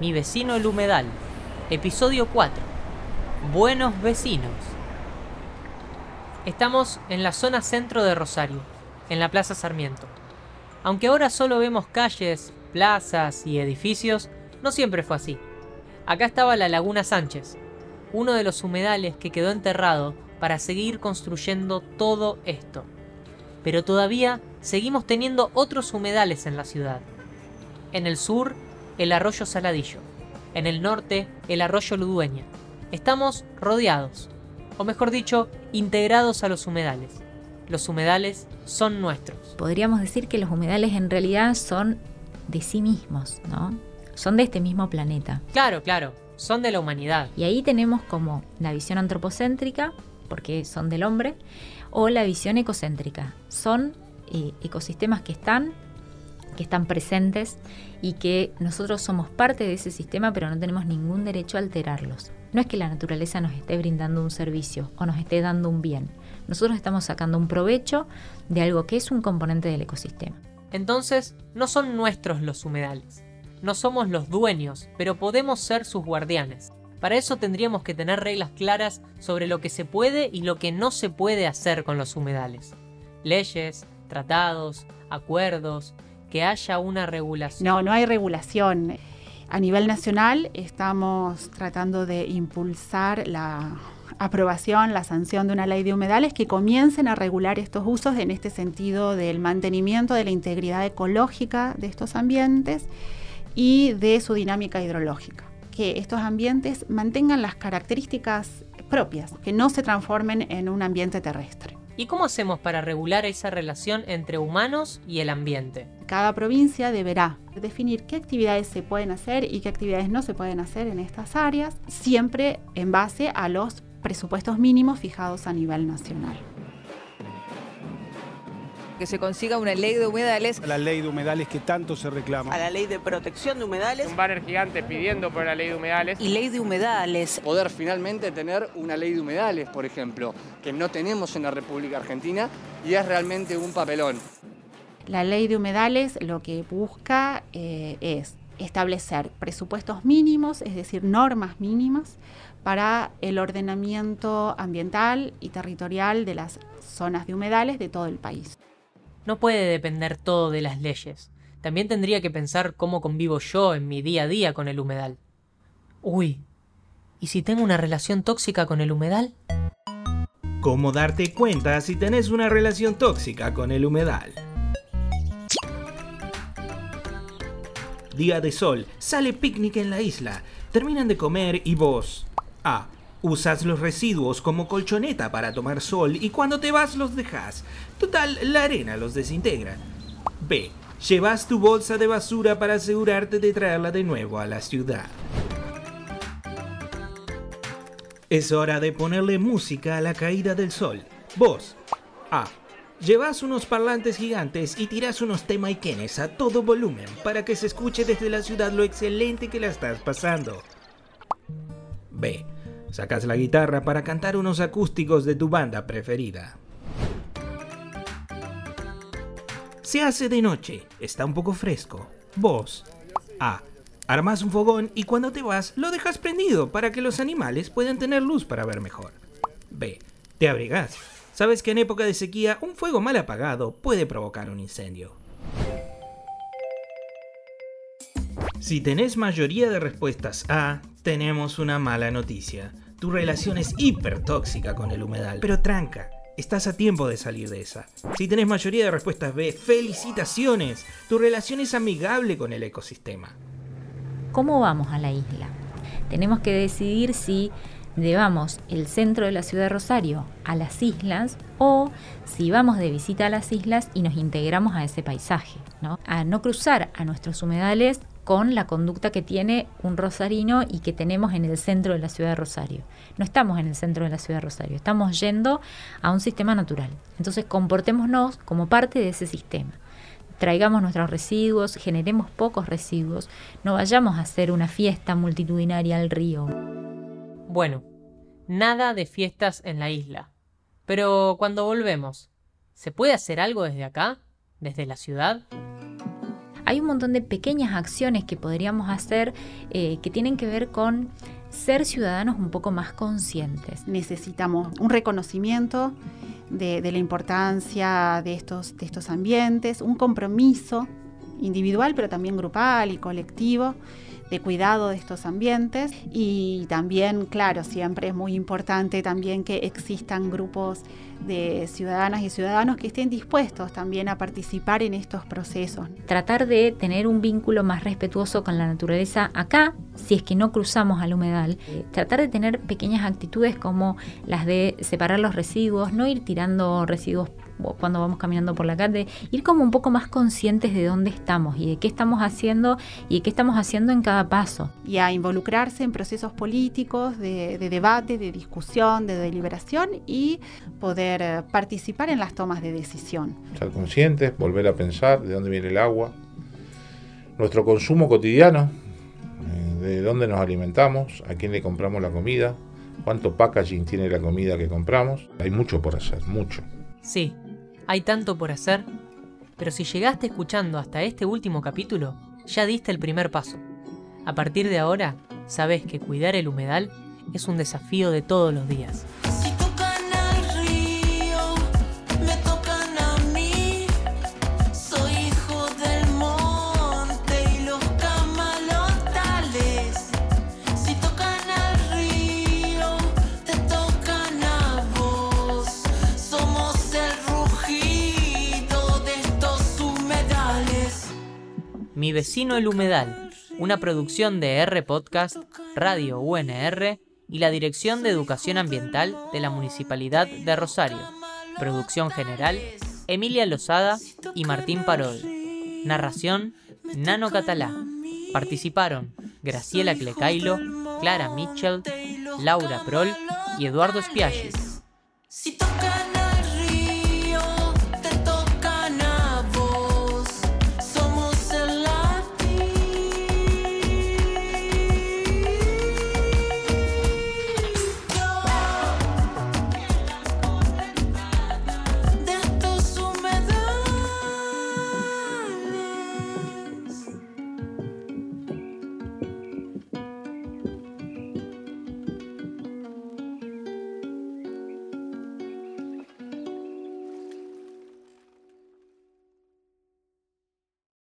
Mi vecino el humedal. Episodio 4. Buenos vecinos. Estamos en la zona centro de Rosario, en la Plaza Sarmiento. Aunque ahora solo vemos calles, plazas y edificios, no siempre fue así. Acá estaba la Laguna Sánchez, uno de los humedales que quedó enterrado para seguir construyendo todo esto. Pero todavía seguimos teniendo otros humedales en la ciudad. En el sur, el arroyo Saladillo. En el norte, el arroyo Ludueña. Estamos rodeados, o mejor dicho, integrados a los humedales. Los humedales son nuestros. Podríamos decir que los humedales en realidad son de sí mismos, ¿no? Son de este mismo planeta. Claro, claro, son de la humanidad. Y ahí tenemos como la visión antropocéntrica, porque son del hombre, o la visión ecocéntrica. Son eh, ecosistemas que están, que están presentes y que nosotros somos parte de ese sistema, pero no tenemos ningún derecho a alterarlos. No es que la naturaleza nos esté brindando un servicio o nos esté dando un bien. Nosotros estamos sacando un provecho de algo que es un componente del ecosistema. Entonces, no son nuestros los humedales. No somos los dueños, pero podemos ser sus guardianes. Para eso tendríamos que tener reglas claras sobre lo que se puede y lo que no se puede hacer con los humedales. Leyes, tratados, acuerdos, que haya una regulación. No, no hay regulación. A nivel nacional estamos tratando de impulsar la aprobación, la sanción de una ley de humedales que comiencen a regular estos usos en este sentido del mantenimiento de la integridad ecológica de estos ambientes y de su dinámica hidrológica. Que estos ambientes mantengan las características propias, que no se transformen en un ambiente terrestre. ¿Y cómo hacemos para regular esa relación entre humanos y el ambiente? Cada provincia deberá definir qué actividades se pueden hacer y qué actividades no se pueden hacer en estas áreas, siempre en base a los presupuestos mínimos fijados a nivel nacional que se consiga una ley de humedales. La ley de humedales que tanto se reclama. A la ley de protección de humedales. Un banner gigante pidiendo por la ley de humedales. Y ley de humedales. Poder finalmente tener una ley de humedales, por ejemplo, que no tenemos en la República Argentina y es realmente un papelón. La ley de humedales lo que busca eh, es establecer presupuestos mínimos, es decir, normas mínimas para el ordenamiento ambiental y territorial de las zonas de humedales de todo el país. No puede depender todo de las leyes. También tendría que pensar cómo convivo yo en mi día a día con el humedal. Uy, ¿y si tengo una relación tóxica con el humedal? ¿Cómo darte cuenta si tenés una relación tóxica con el humedal? Día de sol, sale picnic en la isla, terminan de comer y vos... Ah, Usas los residuos como colchoneta para tomar sol y cuando te vas los dejas. Total, la arena los desintegra. B. Llevas tu bolsa de basura para asegurarte de traerla de nuevo a la ciudad. Es hora de ponerle música a la caída del sol. Vos. A. Llevas unos parlantes gigantes y tiras unos temaiquenes a todo volumen para que se escuche desde la ciudad lo excelente que la estás pasando. B Sacas la guitarra para cantar unos acústicos de tu banda preferida. Se hace de noche, está un poco fresco. Vos. A. Armas un fogón y cuando te vas lo dejas prendido para que los animales puedan tener luz para ver mejor. B. Te abrigas. Sabes que en época de sequía un fuego mal apagado puede provocar un incendio. Si tenés mayoría de respuestas A, tenemos una mala noticia. Tu relación es hiper tóxica con el humedal. Pero tranca, estás a tiempo de salir de esa. Si tenés mayoría de respuestas B, felicitaciones. Tu relación es amigable con el ecosistema. ¿Cómo vamos a la isla? Tenemos que decidir si llevamos el centro de la ciudad de Rosario a las islas o si vamos de visita a las islas y nos integramos a ese paisaje. A no cruzar a nuestros humedales con la conducta que tiene un rosarino y que tenemos en el centro de la ciudad de Rosario. No estamos en el centro de la ciudad de Rosario, estamos yendo a un sistema natural. Entonces comportémonos como parte de ese sistema. Traigamos nuestros residuos, generemos pocos residuos, no vayamos a hacer una fiesta multitudinaria al río. Bueno, nada de fiestas en la isla. Pero cuando volvemos, ¿se puede hacer algo desde acá? ¿Desde la ciudad? hay un montón de pequeñas acciones que podríamos hacer eh, que tienen que ver con ser ciudadanos un poco más conscientes. Necesitamos un reconocimiento de, la importancia de estos, de estos ambientes, un compromiso individual, pero también grupal y colectivo de cuidado de estos ambientes y también, claro, siempre es muy importante también que existan grupos de ciudadanas y ciudadanos que estén dispuestos también a participar en estos procesos. Tratar de tener un vínculo más respetuoso con la naturaleza acá, si es que no cruzamos al humedal. Tratar de tener pequeñas actitudes como las de separar los residuos, no ir tirando residuos cuando vamos caminando por la calle, ir como un poco más conscientes de dónde estamos y de qué estamos haciendo y de qué estamos haciendo en cada paso. Y a involucrarse en procesos políticos, de, debate, de discusión, de deliberación y poder eh, participar en las tomas de decisión. Ser conscientes, volver a pensar de dónde viene el agua, nuestro consumo cotidiano, eh, de dónde nos alimentamos, a quién le compramos la comida, cuánto packaging tiene la comida que compramos. Hay mucho por hacer, mucho. Sí, hay tanto por hacer, pero si llegaste escuchando hasta este último capítulo, ya diste el primer paso. A partir de ahora, sabes que cuidar el humedal es un desafío de todos los días. Vecino el humedal, una producción de R Podcast, Radio UNR y la Dirección de Educación Ambiental de la Municipalidad de Rosario. Producción general, Emilia Lozada y Martín Parol. Narración, Nano Catalá. Participaron Graciela Clecailo, Clara Mitchell, Laura Prol y Eduardo Spiaggi.